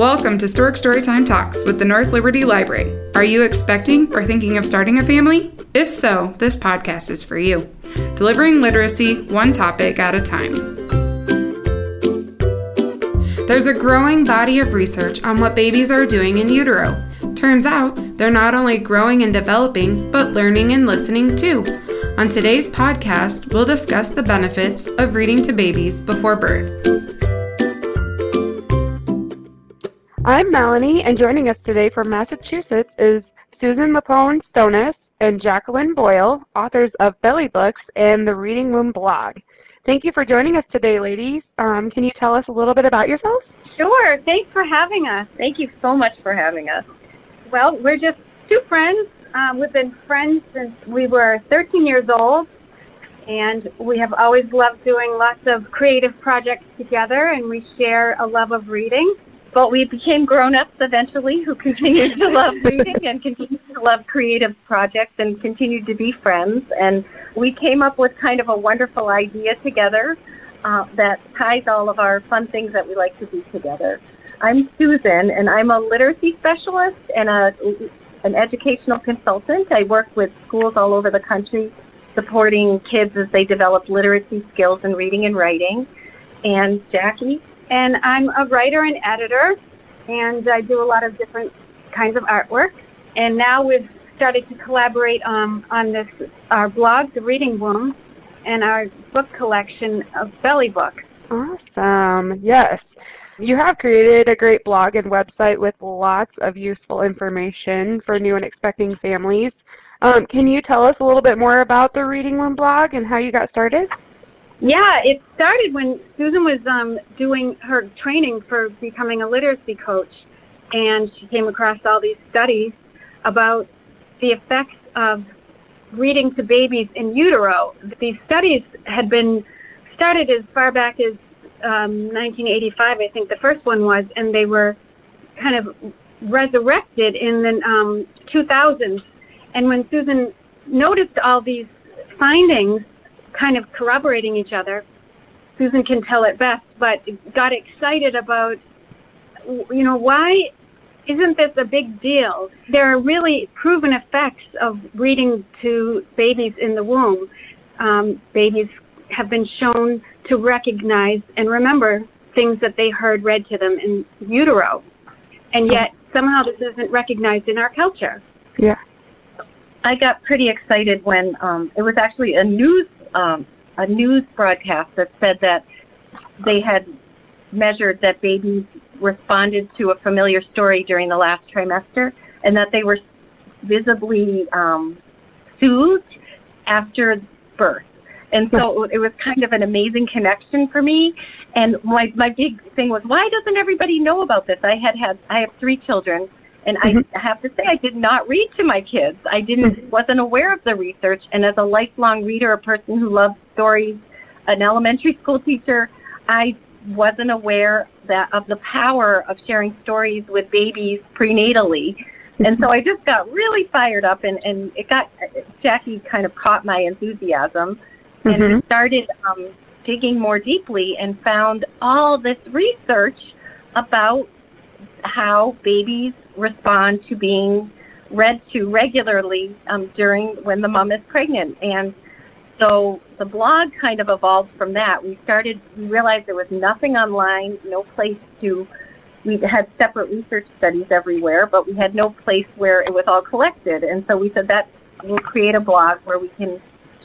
Welcome to Stork Storytime Talks with the North Liberty Library. Are you expecting or thinking of starting a family? If so, this podcast is for you. Delivering literacy one topic at a time. There's a growing body of research on what babies are doing in utero. Turns out they're not only growing and developing, but learning and listening too. On today's podcast, we'll discuss the benefits of reading to babies before birth. I'm Melanie, and joining us today from Massachusetts is Susan Lupone Stonis and Jacqueline Boyle, authors of Belly Books and the Reading Womb blog. Thank you for joining us today, ladies. Um, can you tell us a little bit about yourselves? Sure. Thanks for having us. Thank you so much for having us. Well, we're just two friends. Um, we've been friends since we were 13 years old, and we have always loved doing lots of creative projects together, and we share a love of reading. But we became grown-ups eventually who continued to love reading and continued to love creative projects and continued to be friends. And we came up with kind of a wonderful idea together uh, that ties all of our fun things that we like to do together. I'm Susan, and I'm a literacy specialist and a an educational consultant. I work with schools all over the country supporting kids as they develop literacy skills in reading and writing. And Jackie? And I'm a writer and editor, and I do a lot of different kinds of artwork. And now we've started to collaborate um, on this our blog, The Reading Womb, and our book collection of Belly Books. Awesome. Yes. You have created a great blog and website with lots of useful information for new and expecting families. Um, can you tell us a little bit more about the Reading Womb blog and how you got started? Yeah, it started when Susan was um, doing her training for becoming a literacy coach, and she came across all these studies about the effects of reading to babies in utero. These studies had been started as far back as um, 1985, I think the first one was, and they were kind of resurrected in the um, 2000s. And when Susan noticed all these findings kind of corroborating each other, Susan can tell it best, but got excited about, you know, why isn't this a big deal? There are really proven effects of reading to babies in the womb. Um, babies have been shown to recognize and remember things that they heard read to them in utero. And yet somehow this isn't recognized in our culture. Yeah. I got pretty excited when um, it was actually a news um, a news broadcast that said that they had measured that babies responded to a familiar story during the last trimester, and that they were visibly um, soothed after birth. And so it was kind of an amazing connection for me. And my my big thing was, why doesn't everybody know about this? I had had I have three children, and mm-hmm. I have to say I did not read to my kids. I didn't mm-hmm. wasn't aware of the research. And as a lifelong reader, a person who loves stories, an elementary school teacher, I wasn't aware that of the power of sharing stories with babies prenatally. And so I just got really fired up, and and it got Jackie kind of caught my enthusiasm and mm-hmm. started um, digging more deeply and found all this research about how babies respond to being read to regularly um, during when the mom is pregnant. And so the blog kind of evolved from that. We started, we realized there was nothing online, no place to, we had separate research studies everywhere, but we had no place where it was all collected. And so we said that we'll create a blog where we can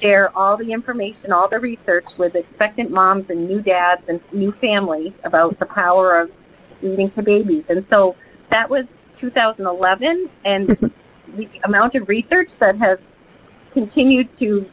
share all the information, all the research with expectant moms and new dads and new families about the power of reading to babies. And so that was 2011, and the amount of research that has continued to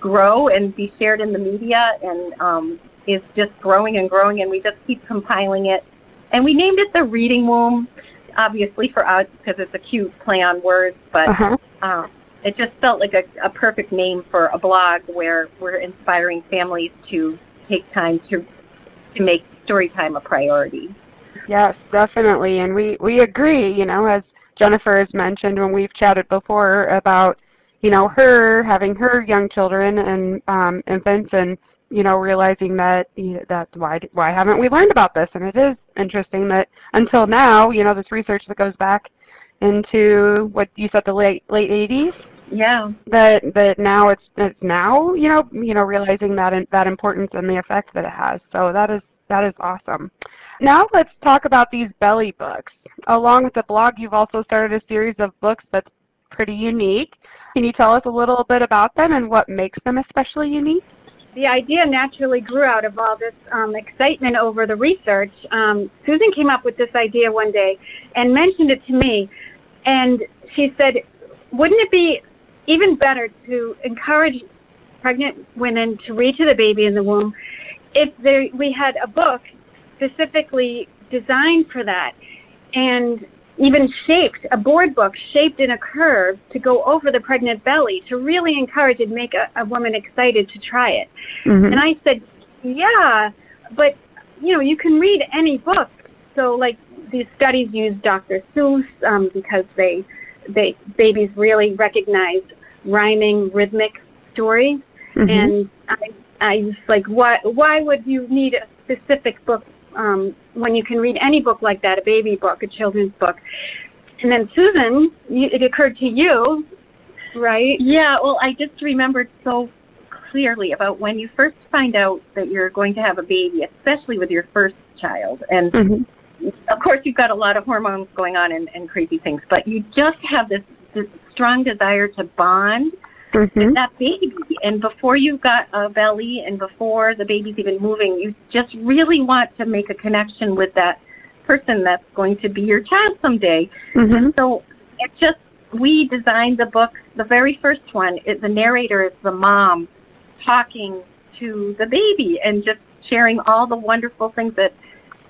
grow and be shared in the media and um, is just growing and growing, and we just keep compiling it. And we named it the Reading Womb, obviously for us because it's a cute play on words, but. Uh-huh. Uh, it just felt like a, a perfect name for a blog where we're inspiring families to take time to to make story time a priority. Yes, definitely, and we we agree. You know, as Jennifer has mentioned when we've chatted before about you know her having her young children and um, infants and you know, realizing that you know, that's why why haven't we learned about this? And it is interesting that until now, you know, this research that goes back into what you said the late late 80s. Yeah. That that now it's it's now you know you know realizing that that importance and the effect that it has. So that is that is awesome. Now let's talk about these belly books. Along with the blog, you've also started a series of books that's pretty unique. Can you tell us a little bit about them and what makes them especially unique? The idea naturally grew out of all this um, excitement over the research. Um, Susan came up with this idea one day and mentioned it to me. And she said, wouldn't it be even better to encourage pregnant women to read to the baby in the womb if there, we had a book specifically designed for that and even shaped, a board book shaped in a curve to go over the pregnant belly to really encourage and make a, a woman excited to try it. Mm-hmm. And I said, yeah, but you know, you can read any book. So like these studies use Dr. Seuss um, because they, they babies really recognize rhyming, rhythmic stories. Mm-hmm. And I, I was like, why, why would you need a specific when you can read any book like that, a baby book, a children's book. And then Susan, you, it occurred to you, right? Yeah, well, I just remembered so clearly about when you first find out that you're going to have a baby, especially with your first child. And mm-hmm. of course, you've got a lot of hormones going on and, and crazy things, but you just have this, this strong desire to bond mm-hmm. that baby. And before you've got a belly and before the baby's even moving, you just really want to make a connection with that person that's going to be your child someday. Mm-hmm. So it's just, we designed the book, the very first one, is the narrator is the mom talking to the baby and just sharing all the wonderful things that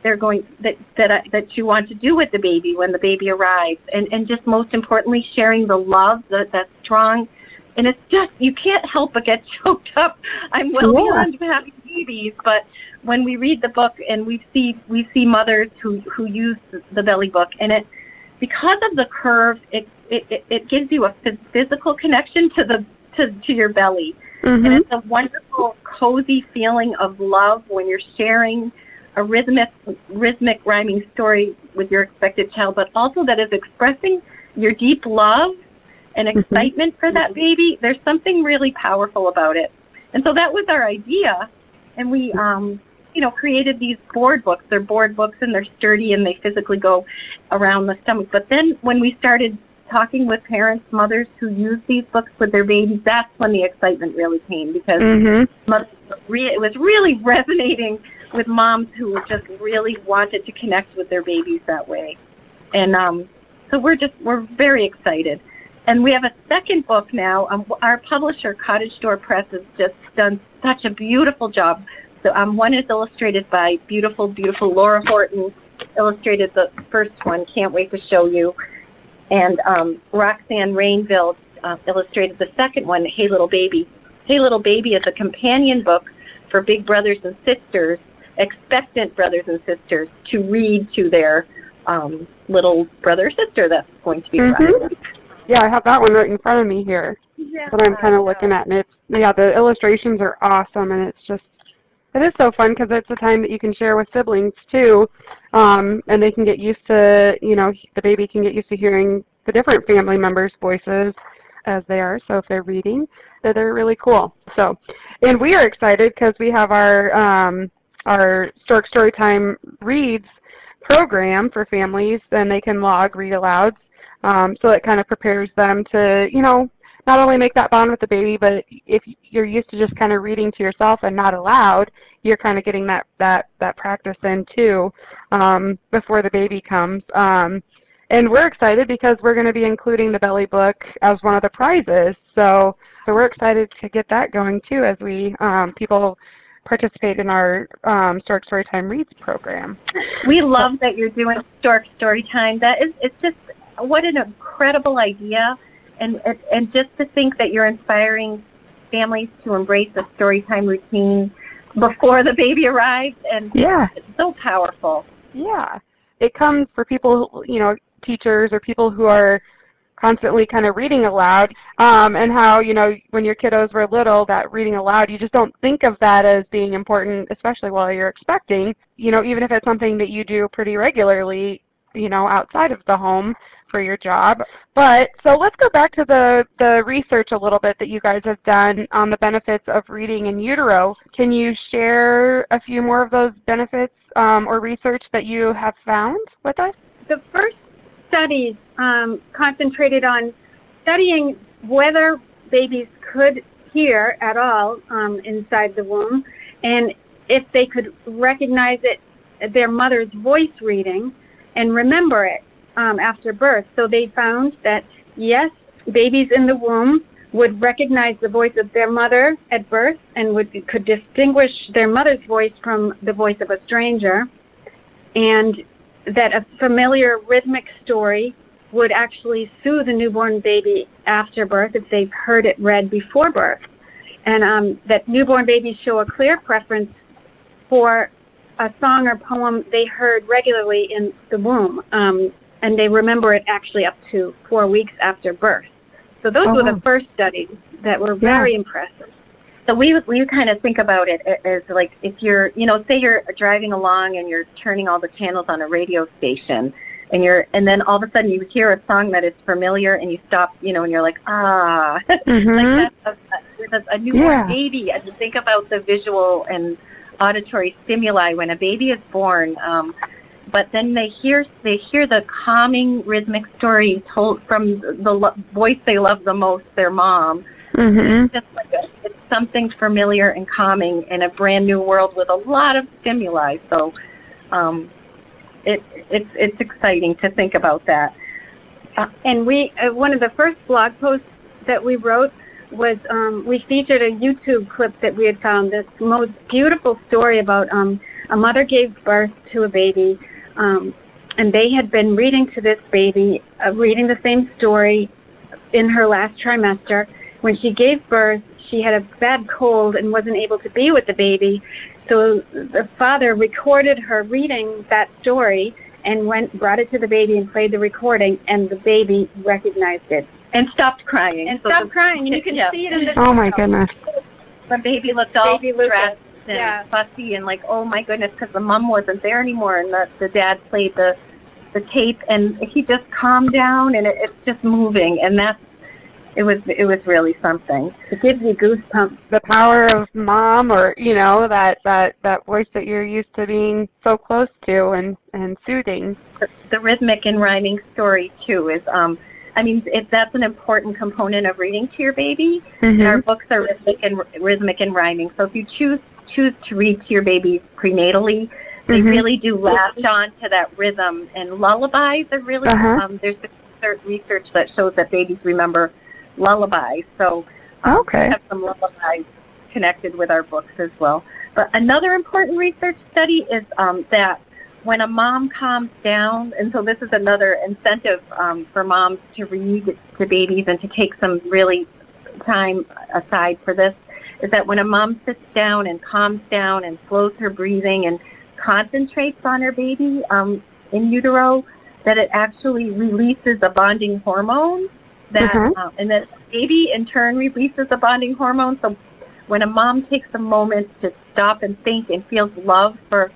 they're going that that that you want to do with the baby when the baby arrives and and just most importantly sharing the love that that strong and it's just you can't help but get choked up. I'm well yeah. beyond having babies, but when we read the book and we see we see mothers who who use the belly book, and it because of the curve, it it it gives you a physical connection to the to to your belly, mm-hmm. and it's a wonderful cozy feeling of love when you're sharing a rhythmic rhythmic rhyming story with your expected child, but also that is expressing your deep love and mm-hmm. excitement for that baby, there's something really powerful about it. And so that was our idea. And we, um, you know, created these board books. They're board books and they're sturdy and they physically go around the stomach. But then when we started talking with parents, mothers who use these books with their babies, that's when the excitement really came because mm-hmm. it was really resonating with moms who just really wanted to connect with their babies that way. And um, so we're just we're very excited. And we have a second book now. Um, our publisher, Cottage Door Press, has just done such a beautiful job. So um, one is illustrated by beautiful, beautiful Laura Horton, illustrated the first one. Can't wait to show you. And um, Roxanne Rainville uh, illustrated the second one, Hey Little Baby. Hey Little Baby is a companion book for big brothers and sisters, expectant brothers and sisters, to read to their um, little brother or sister that's going to be mm-hmm. Yeah, I have that one right in front of me here. Yeah, that I'm kind of looking at, and it's yeah, the illustrations are awesome, and it's just it is so fun because it's a time that you can share with siblings too, um, and they can get used to you know the baby can get used to hearing the different family members' voices as they are. So if they're reading, that they're really cool. So, and we are excited because we have our um, our Stork Storytime Reads program for families, and they can log read alouds um, so it kind of prepares them to, you know, not only make that bond with the baby, but if you're used to just kind of reading to yourself and not aloud, you're kind of getting that that that practice in too um, before the baby comes. Um, and we're excited because we're going to be including the belly book as one of the prizes. So so we're excited to get that going too as we um, people participate in our um, Stork Storytime Reads program. We love that you're doing Stork Storytime. That is, it's just what an incredible idea, and and just to think that you're inspiring families to embrace a story time routine before the baby arrives, and yeah, it's so powerful. Yeah, it comes for people, you know, teachers or people who are constantly kind of reading aloud, um, and how you know when your kiddos were little, that reading aloud, you just don't think of that as being important, especially while you're expecting. You know, even if it's something that you do pretty regularly, you know, outside of the home for your job. But so let's go back to the the research a little bit that you guys have done on the benefits of reading in utero. Can you share a few more of those benefits um, or research that you have found with us? The first studies um, concentrated on studying whether babies could hear at all um, inside the womb, and if they could recognize it, their mother's voice reading, and remember it um, after birth. So they found that yes, babies in the womb would recognize the voice of their mother at birth and would could distinguish their mother's voice from the voice of a stranger, and that a familiar rhythmic story would actually soothe a newborn baby after birth if they've heard it read before birth, and um, that newborn babies show a clear preference for a song or poem they heard regularly in the womb. Um, and they remember it actually up to four weeks after birth. So those were the first studies that were very impressive. So we we kind of think about it as like if you're you know say you're driving along and you're turning all the channels on a radio station and you're and then all of a sudden you hear a song that is familiar and you stop you know and you're like ah Mhm. like that's a, a, a newborn Yeah. baby and you think about the visual and auditory stimuli when a baby is born um but then they hear they hear the calming rhythmic story told from the lo- voice they love the most their mom Mhm. just like a, it's something familiar and calming in a brand new world with a lot of stimuli. So, um, it it's it's exciting to think about that. Uh, and we uh, one of the first blog posts that we wrote was um, we featured a YouTube clip that we had found this most beautiful story about um, a mother gave birth to a baby, um, and they had been reading to this baby, uh, reading the same story in her last trimester. When she gave birth, she had a bad cold and wasn't able to be with the baby. So the father recorded her reading that story and went brought it to the baby and played the recording, and the baby recognized it And stopped crying. and So stopped the- crying. And you can yeah. see it in the Oh my goodness. The baby looked all Baby Lucas, stressed and yeah. fussy and like, oh my goodness, because the mom wasn't there anymore, and the the dad played the the tape, and he just calmed down, and it, it's just moving, and that's it was it was really something. It gives you goosebumps. The power of mom or, you know, that, that, that voice that you're used to being so close to and, and soothing. the, the rhythmic and rhyming story too is um I mean it, that's an important component of reading to your baby. And our books are rhythmic and rhythmic and rhyming. So if you choose choose to read to your babies prenatally, they Mhm. really do latch on to that rhythm. And lullabies are really Uh-huh. um, there's research research that shows that babies remember lullabies. So um, Okay. we have some lullabies connected with our books as well. But another important research study is um, that when a mom calms down, and so this is another incentive um, for moms to read to babies and to take some really time aside for this, is that when a mom sits down and calms down and slows her breathing and concentrates on her baby um, in utero, that it actually releases a bonding hormone that Mhm. uh, and that baby in turn releases a bonding hormone. So when a mom takes a moment to stop and think and feels love for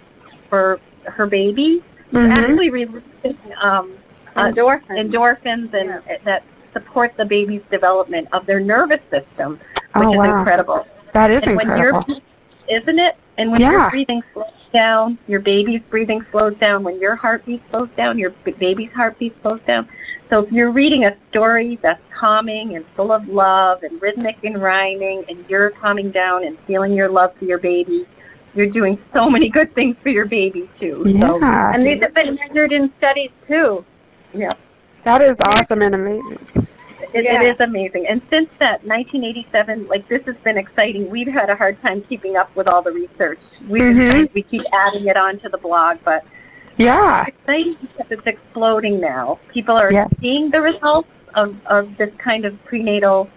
for her baby, Mhm. actually releases um, uh, Endorphins. endorphins and that support the baby's development of their nervous system, which Oh, is wow. incredible. That is and when incredible. you're, isn't it? And when Yeah. your breathing slows down, your baby's breathing slows down. When your heartbeat slows down, your baby's heartbeat slows down. So if you're reading a story that's calming and full of love and rhythmic and rhyming, and you're calming down and feeling your love for your baby, you're doing so many good things for your baby too. So, Yeah. and these have been measured in studies too. yeah. That is awesome and amazing. It, Yeah. it is amazing. And since that 1987, like this has been exciting. We've had a hard time keeping up with all the research. We Mhm. we keep adding it onto the blog, but Yeah. it's exciting because it's exploding now. People are Yeah. seeing the results of of this kind of prenatal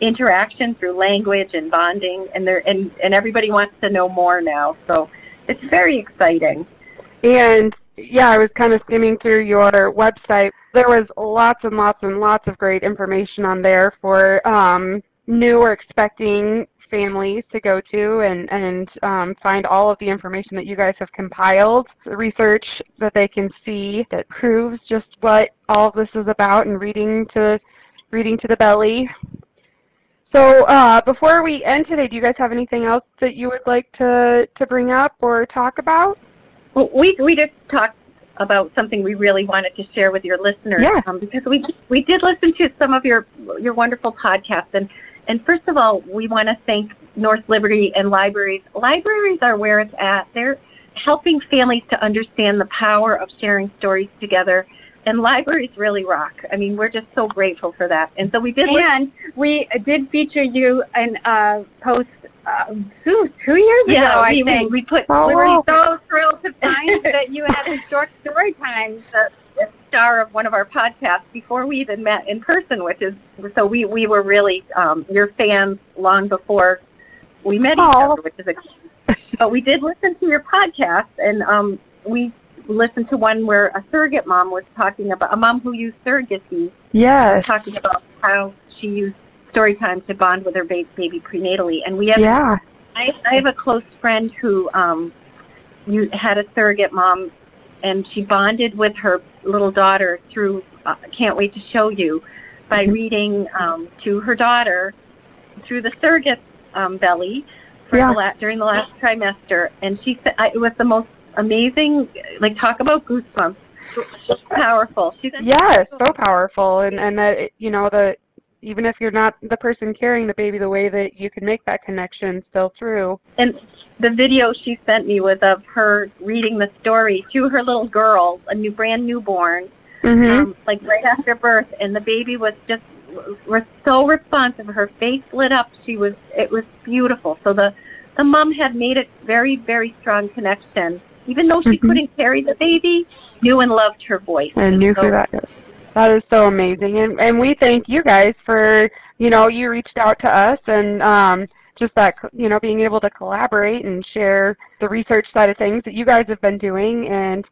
interaction through language and bonding, and they're and and everybody wants to know more now. So it's very exciting. And yeah, I was kind of skimming through your website. There was lots and lots and lots of great information on there for um, new or expecting families to go to and and um, find all of the information that you guys have compiled, the research that they can see that proves just what all this is about, and reading to reading to the belly. So uh, before we end today, do you guys have anything else that you would like to to bring up or talk about? We we just talked about something we really wanted to share with your listeners yeah. um, because we we did listen to some of your your wonderful podcasts and and first of all we want to thank North Liberty and libraries. Libraries are where it's at. They're helping families to understand the power of sharing stories together. And libraries really rock. I mean, we're just so grateful for that. And so we did. And we did feature you in a post uh, two, two years yeah, ago, I we, think. We, we put. Oh, we were so thrilled to find that you had a short story time. the, the star of one of our podcasts before we even met in person, which is so we we were really um, your fans long before we met each other, which is a. But we did listen to your podcast, and um, we listened to one where a surrogate mom was talking about a mom who used surrogacy, Yes. talking about how she used story time to bond with her ba- baby prenatally, and we have Yeah. I, I have a close friend who um you had a surrogate mom and she bonded with her little daughter through uh, can't wait to show you by reading um to her daughter through the surrogate um belly for Yeah. the la- during the last trimester and she said it was the most amazing like talk about goosebumps powerful she's Yes, so powerful, and and that it- you know the even if you're not the person carrying the baby, the way that you can make that connection still through. and the video she sent me was of her reading the story to her little girl, a new brand newborn, Mhm. um, like right after birth, and the baby was just was so responsive. Her face lit up. She was it was beautiful. So the the mom had made a very very strong connection, even though she Mhm. couldn't carry the baby, knew and loved her voice. and knew so, who that is. That is so amazing, and and we thank you guys for you know you reached out to us and um just that you know being able to collaborate and share the research side of things that you guys have been doing and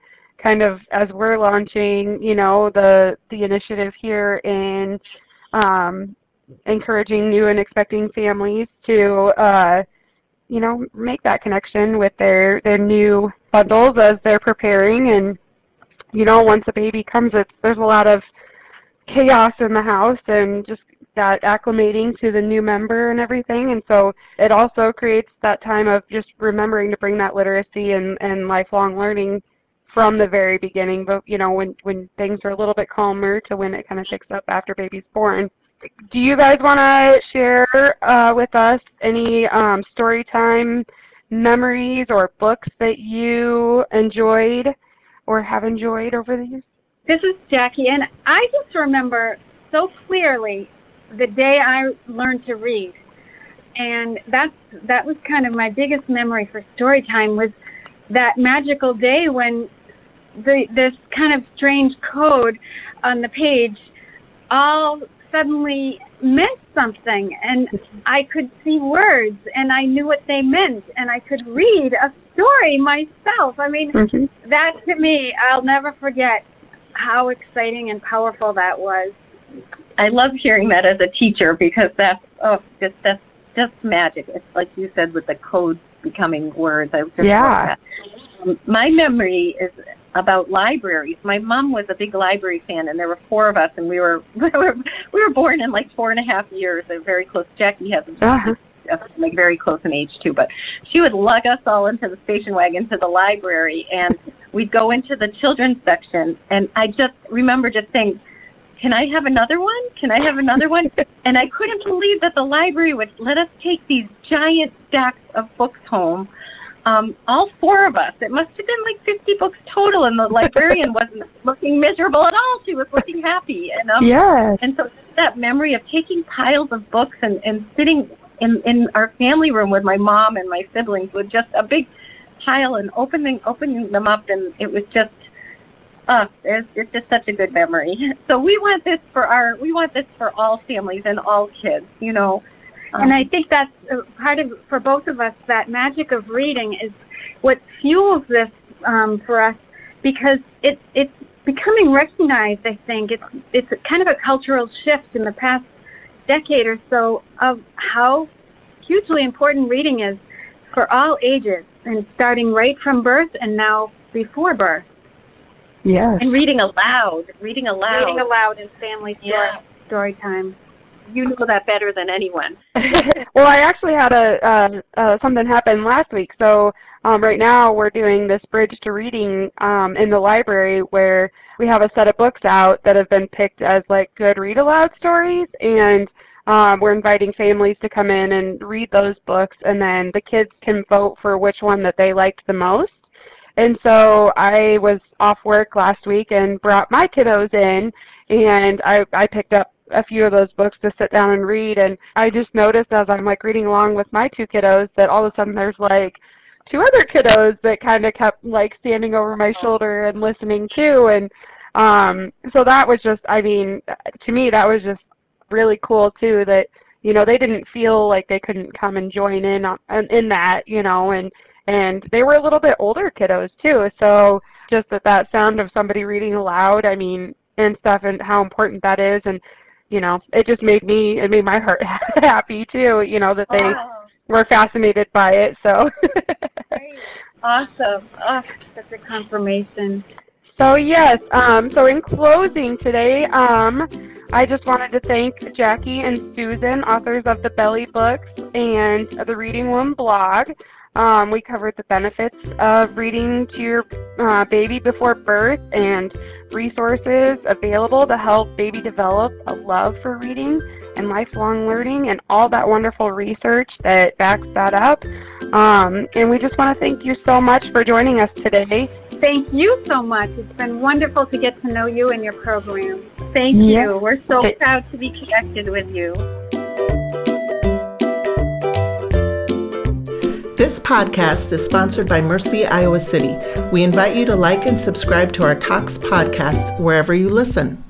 kind of as we're launching you know the the initiative here in um encouraging new and expecting families to uh you know make that connection with their their new bundles as they're preparing and you know, once a baby comes, it's there's a lot of chaos in the house and just that acclimating to the new member and everything. And so it also creates that time of just remembering to bring that literacy and, and lifelong learning from the very beginning. But you know, when when things are a little bit calmer to when it kind of picks up after baby's born. Do you guys want to share uh, with us any um, story time memories or books that you enjoyed? or have enjoyed over the years? This is Jackie, and I just remember so clearly the day I learned to read, and that's that was kind of my biggest memory for story time was that magical day when the this kind of strange code on the page all suddenly meant something and I could see words and I knew what they meant and I could read a story myself. I mean, Mm-hmm. that to me, I'll never forget how exciting and powerful that was. I love hearing that as a teacher because that's oh just that's just magic. It's like you said with the codes becoming words. I just love Yeah. that. Um, my memory is about libraries. My mom was a big library fan, and there were four of us, and we were we were, we were born in like four and a half years. They're very close. Jackie has Uh-huh. uh, like very close in age too, but she would lug us all into the station wagon to the library, and we'd go into the children's section, and I just remember just saying, "Can I have another one? Can I have another one?" and I couldn't believe that the library would let us take these giant stacks of books home. Um, all four of us. It must have been like 50 books total, and the librarian wasn't looking miserable at all. She was looking happy, and um, Yes. and so that memory of taking piles of books and, and sitting in, in our family room with my mom and my siblings with just a big pile and opening opening them up and it was just uh it's, it's just such a good memory. So we want this for our we want this for all families and all kids, you know. Um, and I think that's uh, part of for both of us. That magic of reading is what fuels this um, for us because it it's becoming recognized. I think it's it's kind of a cultural shift in the past decade or so of how hugely important reading is for all ages and starting right from birth and now before birth. Yes. And reading aloud, reading aloud. Reading aloud in family story, Yeah. story time. You know that better than anyone. well, I actually had a uh, uh, something happen last week. So um, right now we're doing this bridge to reading um, in the library where we have a set of books out that have been picked as like good read aloud stories, and um, we're inviting families to come in and read those books, and then the kids can vote for which one that they liked the most. And so I was off work last week and brought my kiddos in, and I I picked up a few of those books to sit down and read. And I just noticed as I'm like reading along with my two kiddos that all of a sudden there's like two other kiddos that kind of kept like standing over my shoulder and listening too and um so that was just I mean to me that was just really cool too that you know they didn't feel like they couldn't come and join in on in that you know and and they were a little bit older kiddos too. So just that that sound of somebody reading aloud I mean and stuff and how important that is. And you know, it just made me it made my heart happy too, you know, that they Oh, were fascinated by it. So. Awesome. Oh, Such a confirmation. So yes, um, so in closing today, um, I just wanted to thank Jackie and Susan, authors of the Belly Books and the Reading Womb blog. Um, we covered the benefits of reading to your uh, baby before birth and resources available to help baby develop a love for reading and lifelong learning and all that wonderful research that backs that up. Um, and we just want to thank you so much for joining us today. Thank you so much. It's been wonderful to get to know you and your program. thank you. We're so proud to be connected with you. This podcast is sponsored by Mercy Iowa City. We invite you to like and subscribe to our Talks podcast wherever you listen.